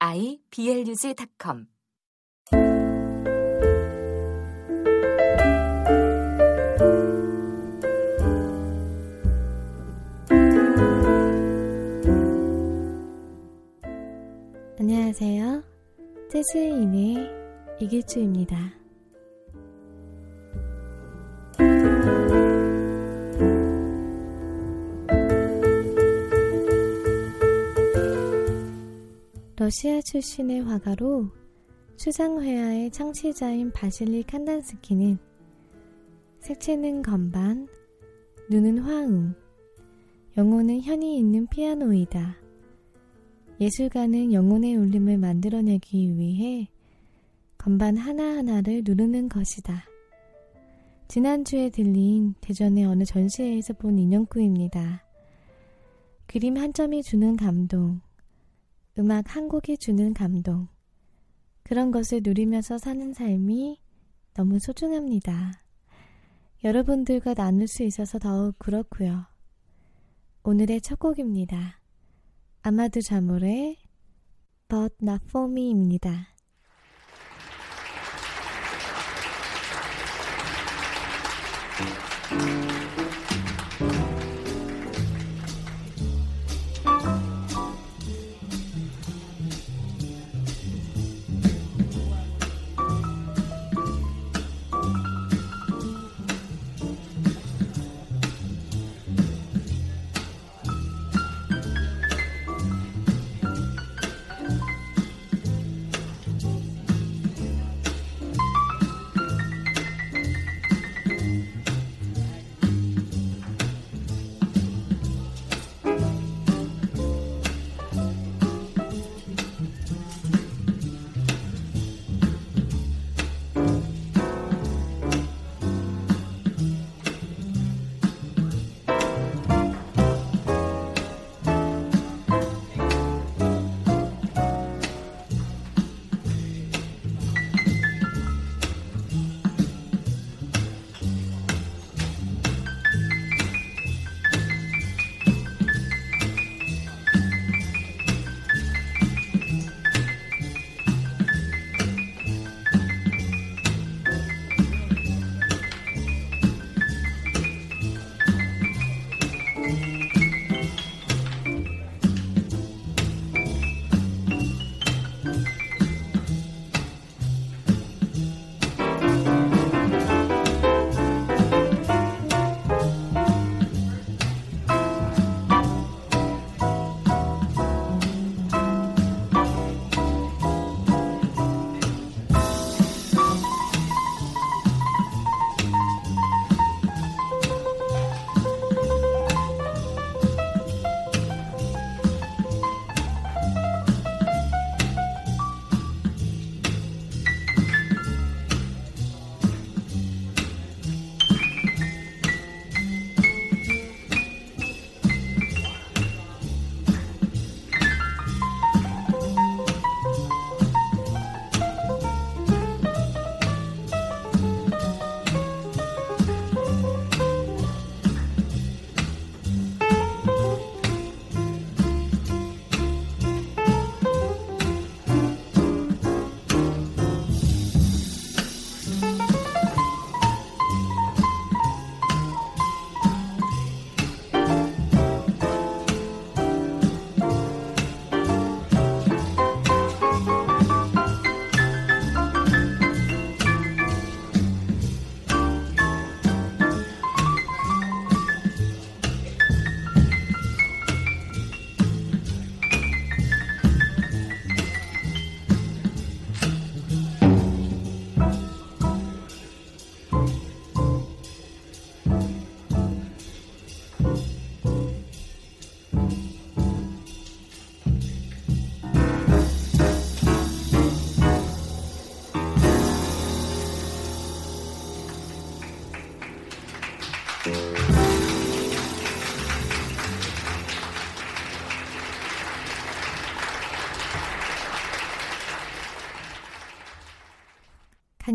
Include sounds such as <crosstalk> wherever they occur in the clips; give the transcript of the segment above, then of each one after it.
iblog.com 안녕하세요. 재즈인의 이길주입니다. 러시아 출신의 화가로 수상회화의 창시자인 바실리 칸단스키는 색채는 건반, 눈은 화음, 영혼은 현이 있는 피아노이다. 예술가는 영혼의 울림을 만들어내기 위해 건반 하나하나를 누르는 것이다. 지난주에 들린 대전의 어느 전시회에서 본 인형구입니다. 그림 한 점이 주는 감동, 음악 한 곡이 주는 감동. 그런 것을 누리면서 사는 삶이 너무 소중합니다. 여러분들과 나눌 수 있어서 더욱 그렇고요. 오늘의 첫 곡입니다. 아마드 자몰의 But Not For Me입니다.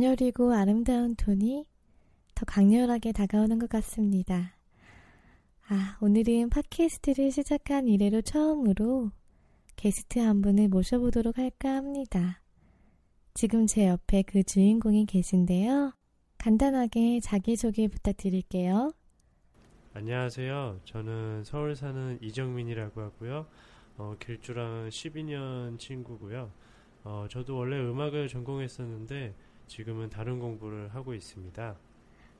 가녀리고 아름다운 톤이 더 강렬하게 다가오는 것 같습니다. 아, 오늘은 팟캐스트를 시작한 이래로 처음으로 게스트 한 분을 모셔보도록 할까 합니다. 지금 제 옆에 그 주인공이 계신데요. 간단하게 자기소개 부탁드릴게요. 안녕하세요. 저는 서울 사는 이정민이라고 하고요. 어, 길주랑 12년 친구고요. 어, 저도 원래 음악을 전공했었는데 지금은 다른 공부를 하고 있습니다.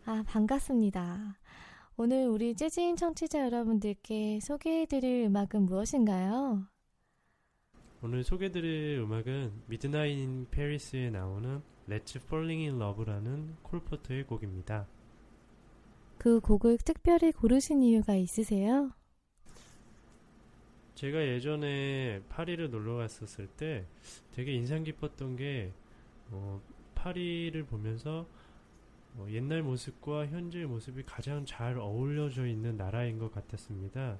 아, 반갑습니다. 오늘 우리 재즈인 청취자 여러분들께 소개해드릴 음악은 무엇인가요? 오늘 소개드릴 음악은 Midnight in Paris에 나오는 Let's Falling in Love라는 콜 포터의 곡입니다. 그 곡을 특별히 고르신 이유가 있으세요? 제가 예전에 파리를 놀러 갔었을 때 되게 인상 깊었던 게 어, 파리를 보면서 어, 옛날 모습과 현재의 모습이 가장 잘 어울려져 있는 나라인 것 같았습니다.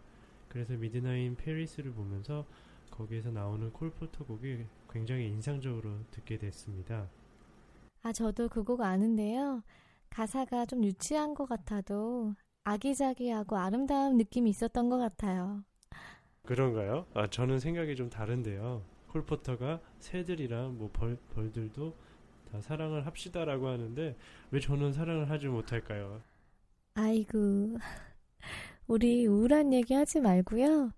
그래서 미드나인 페리스를 보면서 거기에서 나오는 콜포터 곡이 굉장히 인상적으로 듣게 됐습니다. 아, 저도 그 곡 아는데요. 가사가 좀 유치한 것 같아도 아기자기하고 아름다운 느낌이 있었던 것 같아요. 그런가요? 아, 저는 생각이 좀 다른데요. 콜포터가 새들이랑 뭐 벌, 벌들도 다 사랑을 합시다라고 하는데 왜 저는 사랑을 하지 못할까요? 아이고, 우리 우울한 얘기 하지 말고요.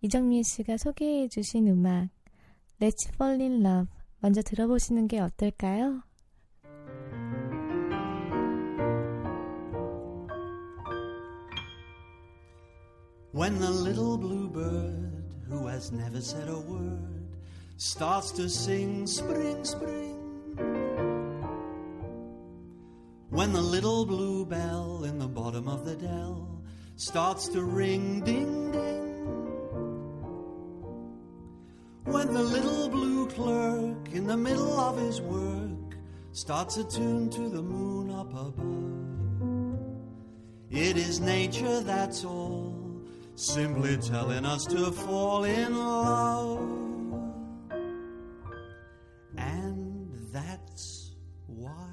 이정민 씨가 소개해 주신 음악 Let's Fall in Love 먼저 들어보시는 게 어떨까요? When the little bluebird, who has never said a word, starts to sing spring, spring. When the little blue bell in the bottom of the dell starts to ring ding ding. When the little blue clerk in the middle of his work starts a tune to the moon up above. It is nature, that's all, simply telling us to fall in love. And that's why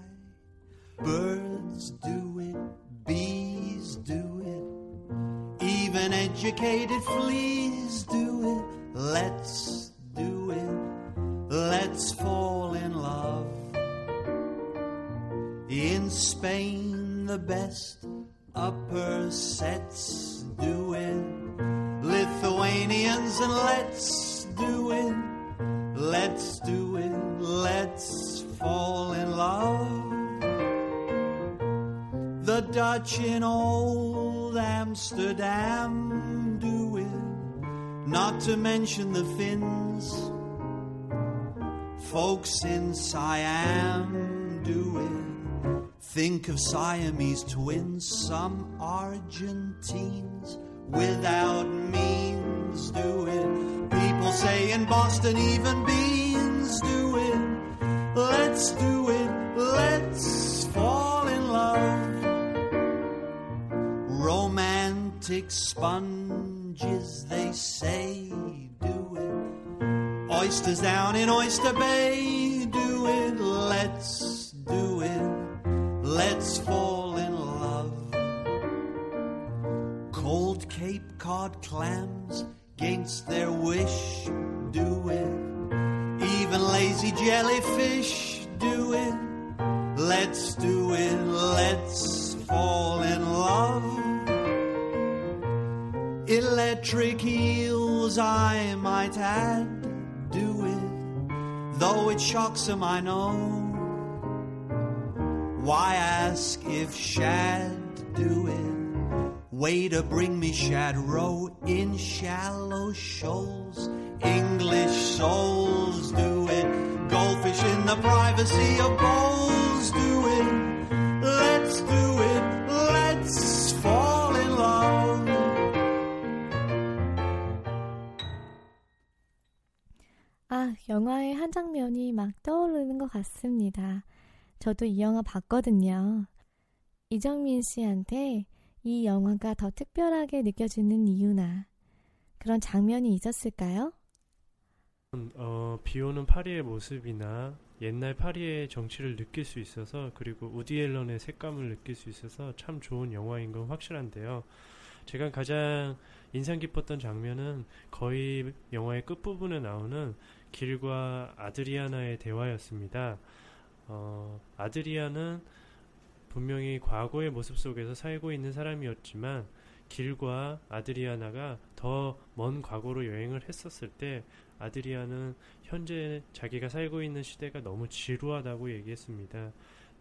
birds do it, bees do it, even educated fleas do it. Let's do it, let's fall in love. In Spain, the best upper sets do it. Lithuanians, and let's In old Amsterdam do it, not to mention the Finns. Folks in Siam do it. Think of Siamese twins, some Argentines without means do it. People say in Boston, even beans do it. Let's do it, let's fall Romantic sponges, they say, do it. Oysters down in Oyster Bay, do it. Let's do it. Let's fall in love. Cold Cape Cod clams, against their wish, do it. Even lazy jellyfish, do it. Let's do it. Let's fall in love. Electric eels, I might add, do it. Though it shocks them, I know. Why ask if shad do it? Way to bring me shad row in shallow shoals. English souls do it. Goldfish in the privacy of bowls do it. 영화의 한 장면이 막 떠오르는 것 같습니다. 저도 이 영화 봤거든요. 이정민 씨한테 이 영화가 더 특별하게 느껴지는 이유나 그런 장면이 있었을까요? 어, 비 오는 파리의 모습이나 옛날 파리의 정치를 느낄 수 있어서 그리고 우디 앨런의 색감을 느낄 수 있어서 참 좋은 영화인 건 확실한데요. 제가 가장 인상 깊었던 장면은 거의 영화의 끝부분에 나오는 길과 아드리아나의 대화였습니다. 어, 아드리아는 분명히 과거의 모습 속에서 살고 있는 사람이었지만 길과 아드리아나가 더 먼 과거로 여행을 했었을 때 아드리아는 현재 자기가 살고 있는 시대가 너무 지루하다고 얘기했습니다.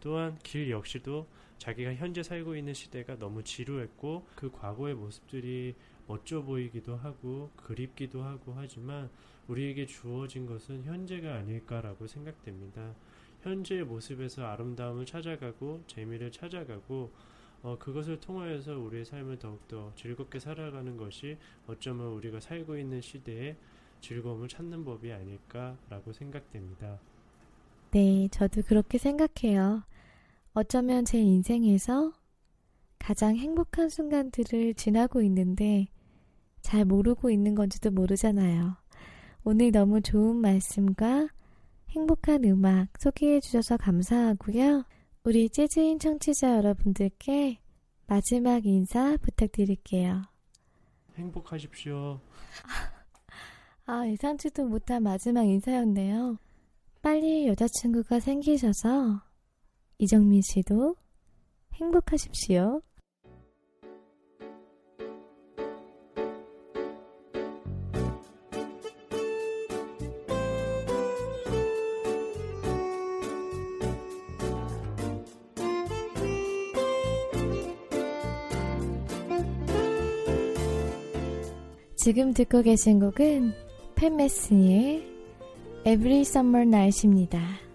또한 길 역시도 자기가 현재 살고 있는 시대가 너무 지루했고 그 과거의 모습들이 멋져 보이기도 하고 그립기도 하고 하지만 우리에게 주어진 것은 현재가 아닐까라고 생각됩니다. 현재의 모습에서 아름다움을 찾아가고 재미를 찾아가고 어, 그것을 통하여서 우리의 삶을 더욱더 즐겁게 살아가는 것이 어쩌면 우리가 살고 있는 시대에 즐거움을 찾는 법이 아닐까라고 생각됩니다. 네, 저도 그렇게 생각해요. 어쩌면 제 인생에서 가장 행복한 순간들을 지나고 있는데 잘 모르고 있는 건지도 모르잖아요. 오늘 너무 좋은 말씀과 행복한 음악 소개해 주셔서 감사하고요. 우리 재즈인 청취자 여러분들께 마지막 인사 부탁드릴게요. 행복하십시오. <laughs> 아, 예상치도 못한 마지막 인사였네요. 빨리 여자친구가 생기셔서 이정민 씨도 행복하십시오. 지금 듣고 계신 곡은 팬메스니의 Every Summer Night입니다.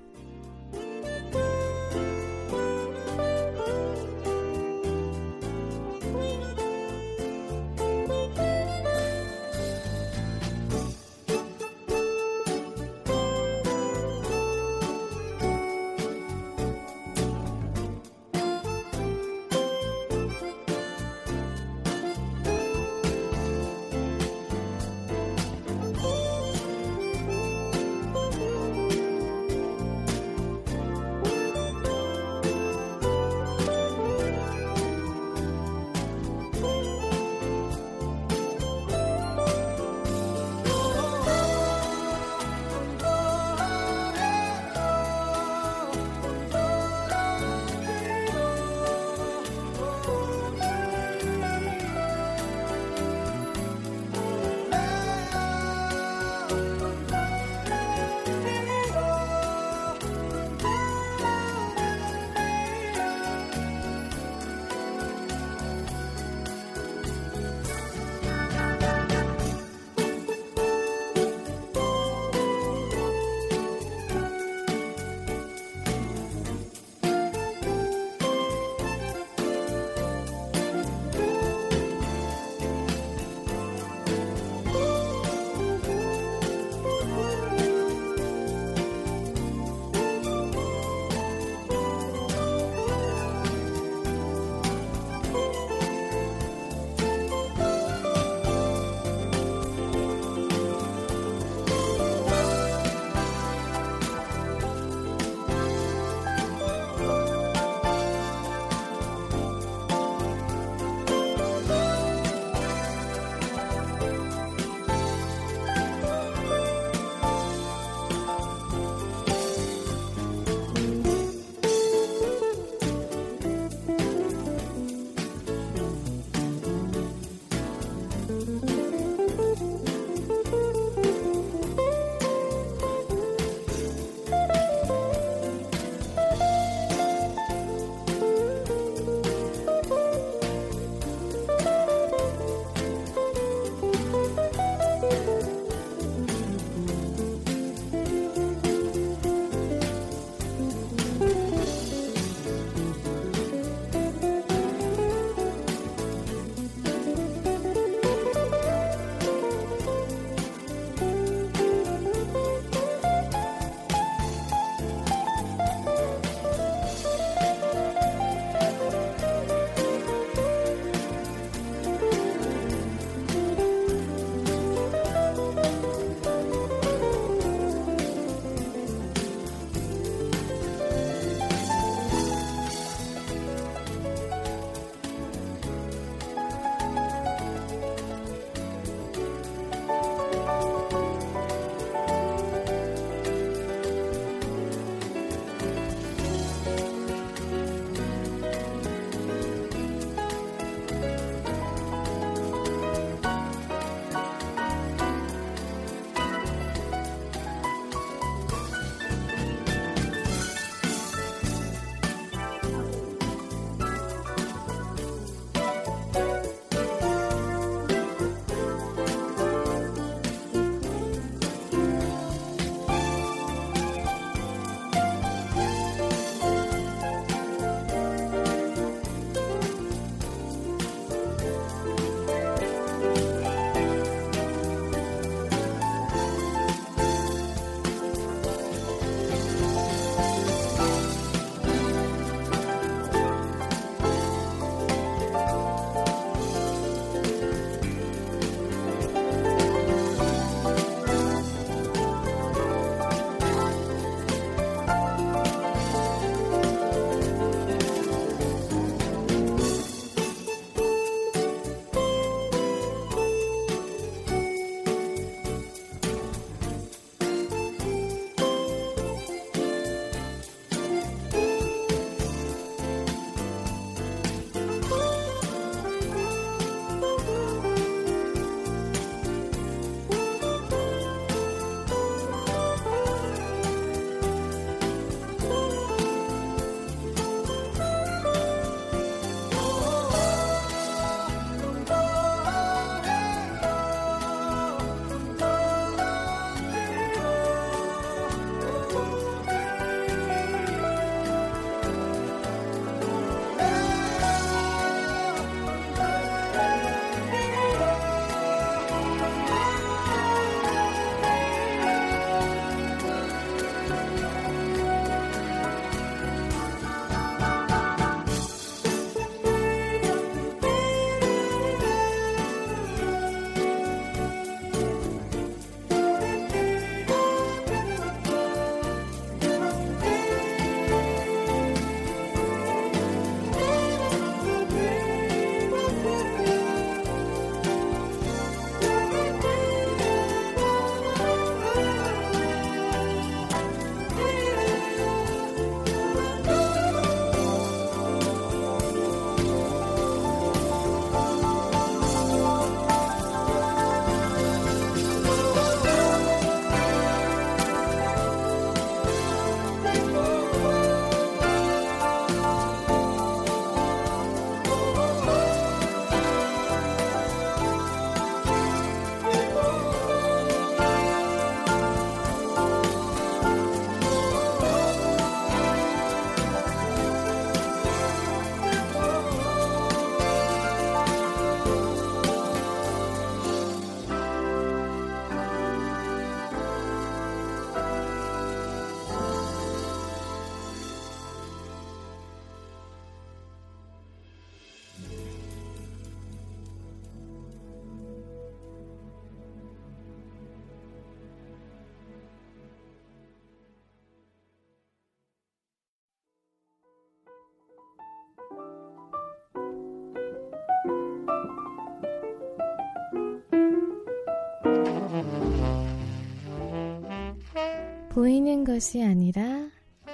보이는 것이 아니라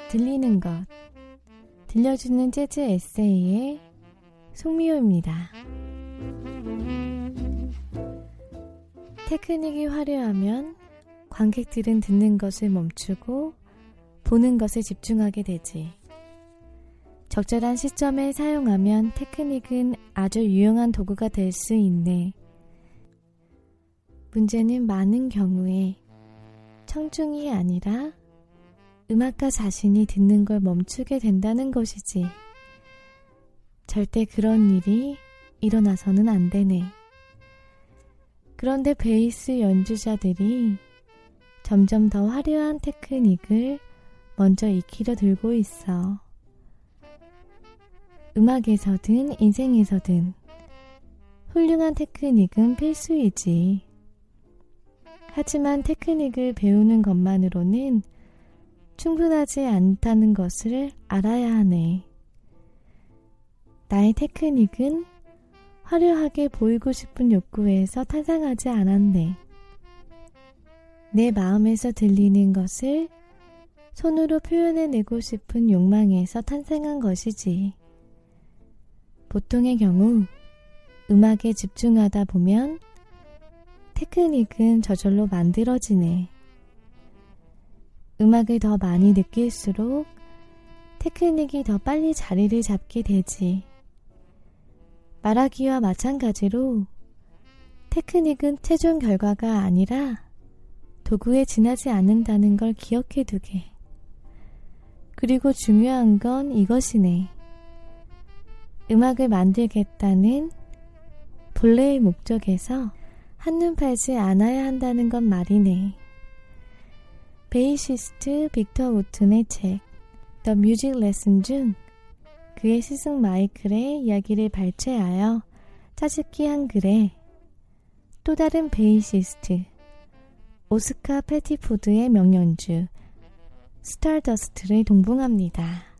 들리는 것. 들려주는 재즈 에세이의 송미호입니다. 테크닉이 화려하면 관객들은 듣는 것을 멈추고 보는 것에 집중하게 되지. 적절한 시점에 사용하면 테크닉은 아주 유용한 도구가 될 수 있네. 문제는 많은 경우에 청중이 아니라 음악가 자신이 듣는 걸 멈추게 된다는 것이지. 절대 그런 일이 일어나서는 안 되네. 그런데 베이스 연주자들이 점점 더 화려한 테크닉을 먼저 익히려 들고 있어. 음악에서든 인생에서든 훌륭한 테크닉은 필수이지. 하지만 테크닉을 배우는 것만으로는 충분하지 않다는 것을 알아야 하네. 나의 테크닉은 화려하게 보이고 싶은 욕구에서 탄생하지 않았네. 내 마음에서 들리는 것을 손으로 표현해내고 싶은 욕망에서 탄생한 것이지. 보통의 경우 음악에 집중하다 보면 테크닉은 저절로 만들어지네. 음악을 더 많이 느낄수록 테크닉이 더 빨리 자리를 잡게 되지. 말하기와 마찬가지로 테크닉은 최종 결과가 아니라 도구에 지나지 않는다는 걸 기억해 두게. 그리고 중요한 건 이것이네. 음악을 만들겠다는 본래의 목적에서 한눈 팔지 않아야 한다는 건 말이네. 베이시스트 빅터 우튼의 책 The Music Lesson 중 그의 스승 마이클의 이야기를 발췌하여 짜집기 한 글에 또 다른 베이시스트 오스카 패티푸드의 명연주 스타더스트를 동봉합니다.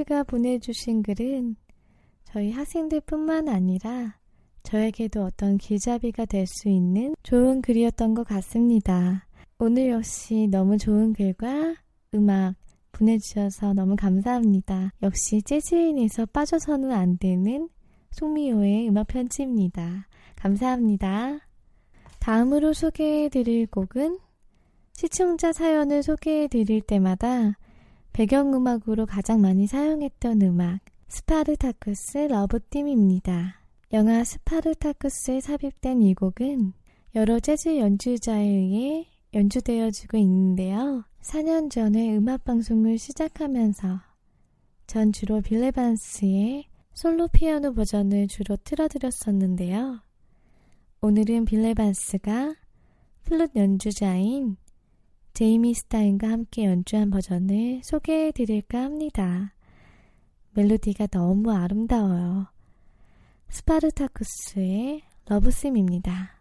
씨가 보내주신 글은 저희 학생들뿐만 아니라 저에게도 어떤 길잡이가 될 수 있는 좋은 글이었던 것 같습니다. 오늘 역시 너무 좋은 글과 음악 보내주셔서 너무 감사합니다. 역시 재즈인에서 빠져서는 안 되는 송미호의 음악 편지입니다. 감사합니다. 다음으로 소개해드릴 곡은 시청자 사연을 소개해드릴 때마다 배경음악으로 가장 많이 사용했던 음악 스파르타쿠스 Love Theme입니다. 영화 스파르타쿠스에 삽입된 이 곡은 여러 재즈 연주자에 의해 연주되어지고 있는데요. 4년 전에 음악 방송을 시작하면서 전 주로 빌 에반스의 솔로 피아노 버전을 주로 틀어드렸었는데요. 오늘은 빌 에반스가 플룻 연주자인 제이미 스타인과 함께 연주한 버전을 소개해 드릴까 합니다. 멜로디가 너무 아름다워요. 스파르타쿠스의 러브심입니다.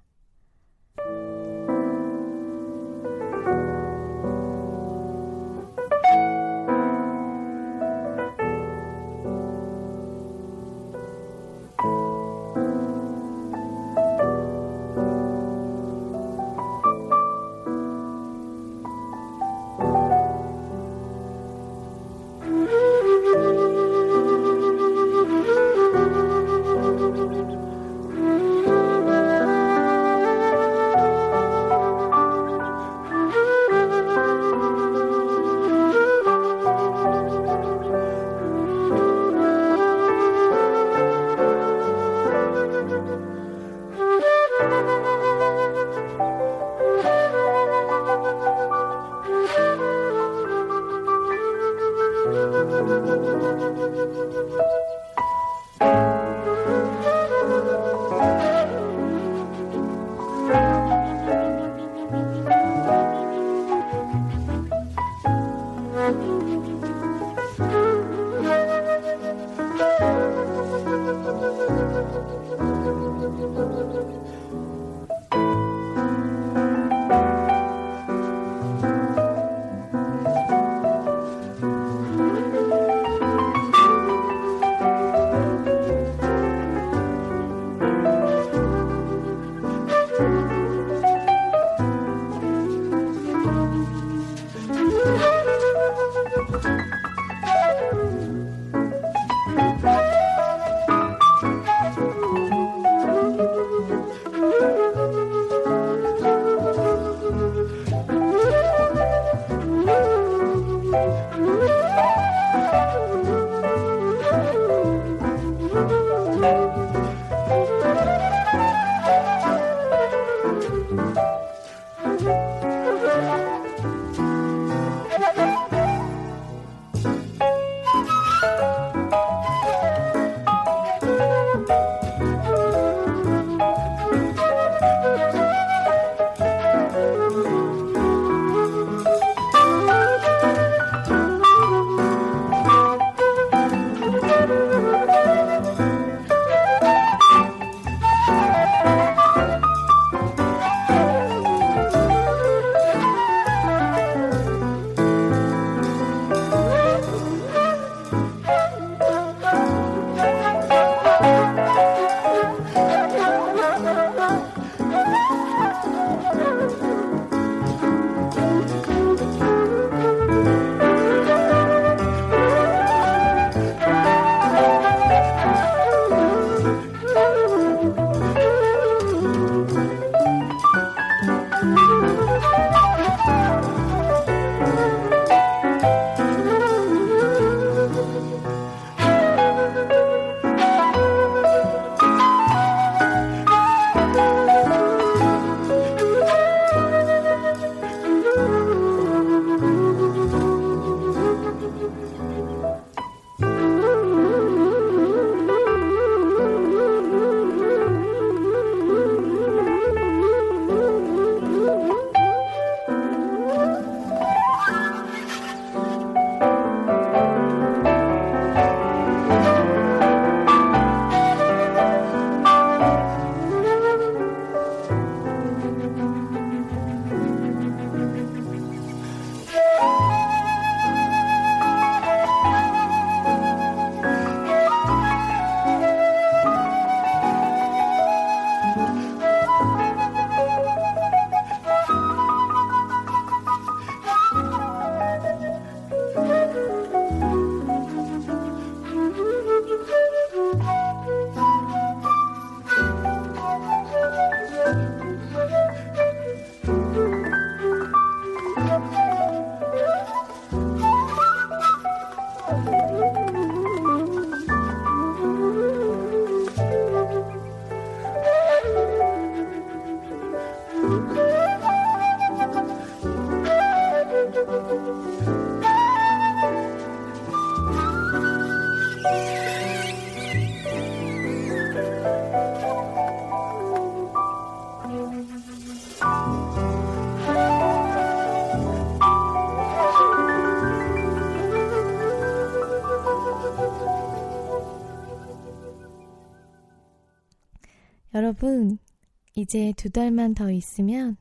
이제 두 달만 더 있으면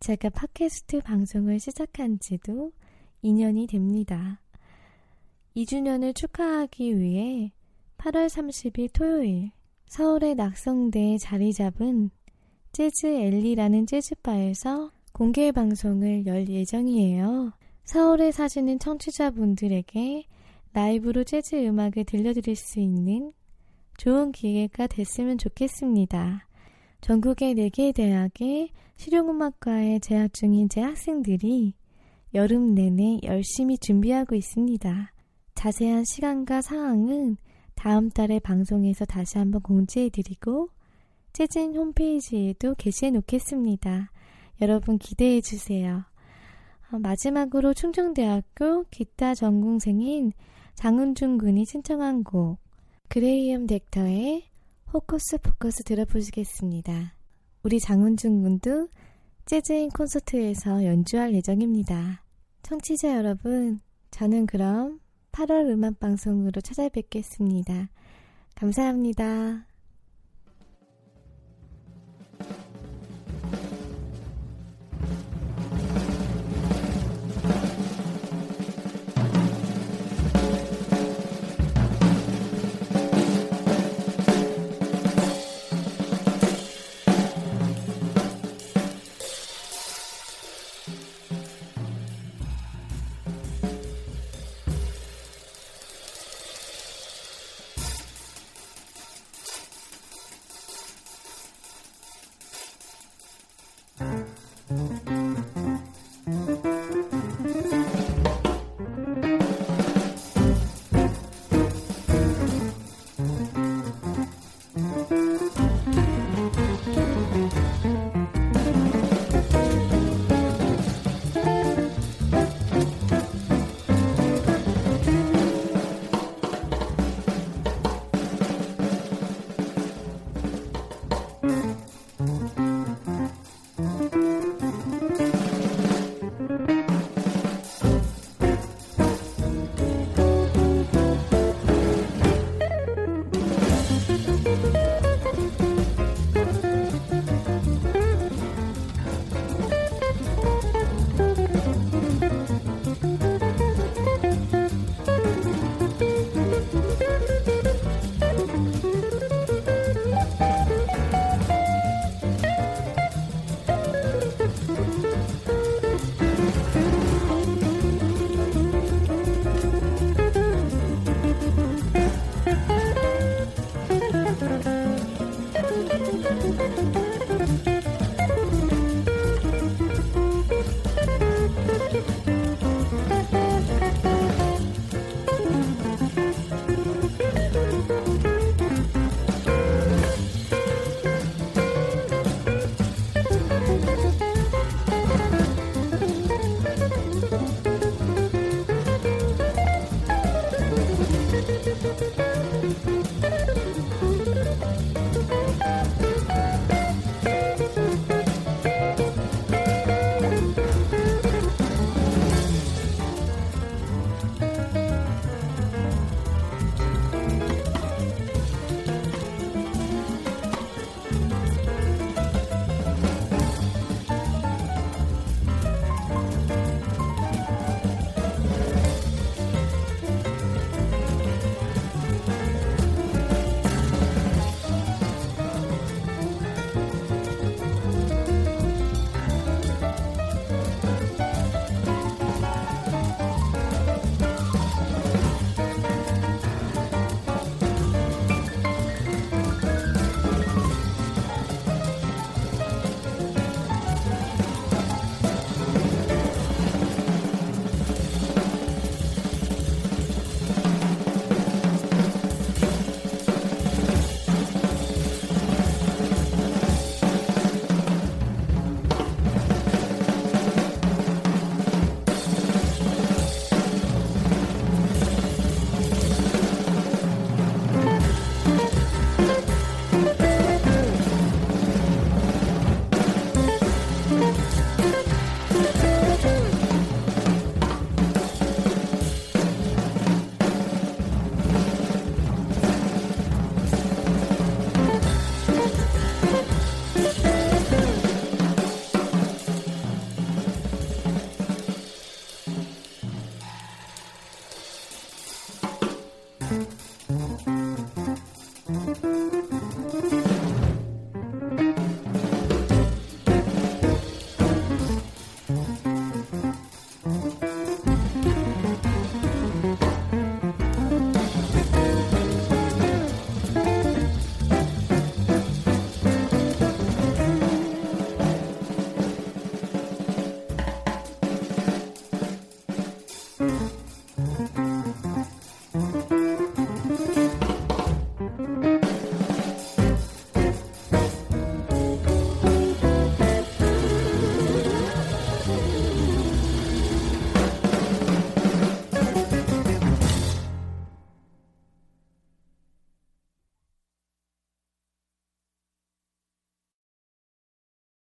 제가 팟캐스트 방송을 시작한 지도 2년이 됩니다. 2주년을 축하하기 위해 8월 30일 토요일 서울의 낙성대에 자리 잡은 재즈 엘리라는 재즈바에서 공개 방송을 열 예정이에요. 서울에 사시는 청취자분들에게 라이브로 재즈 음악을 들려드릴 수 있는 좋은 기회가 됐으면 좋겠습니다. 전국의 4개 대학의 실용음악과에 재학 중인 제 학생들이 여름 내내 열심히 준비하고 있습니다. 자세한 시간과 상황은 다음 달에 방송에서 다시 한번 공지해드리고 재진 홈페이지에도 게시해 놓겠습니다. 여러분 기대해 주세요. 어, 마지막으로 충청대학교 기타 전공생인 장은준 군이 신청한 곡 그레이엄 덱터의 호커스 포커스 들어보시겠습니다. 우리 장은준 군도 재즈인 콘서트에서 연주할 예정입니다. 청취자 여러분, 저는 그럼 8월 음악방송으로 찾아뵙겠습니다. 감사합니다.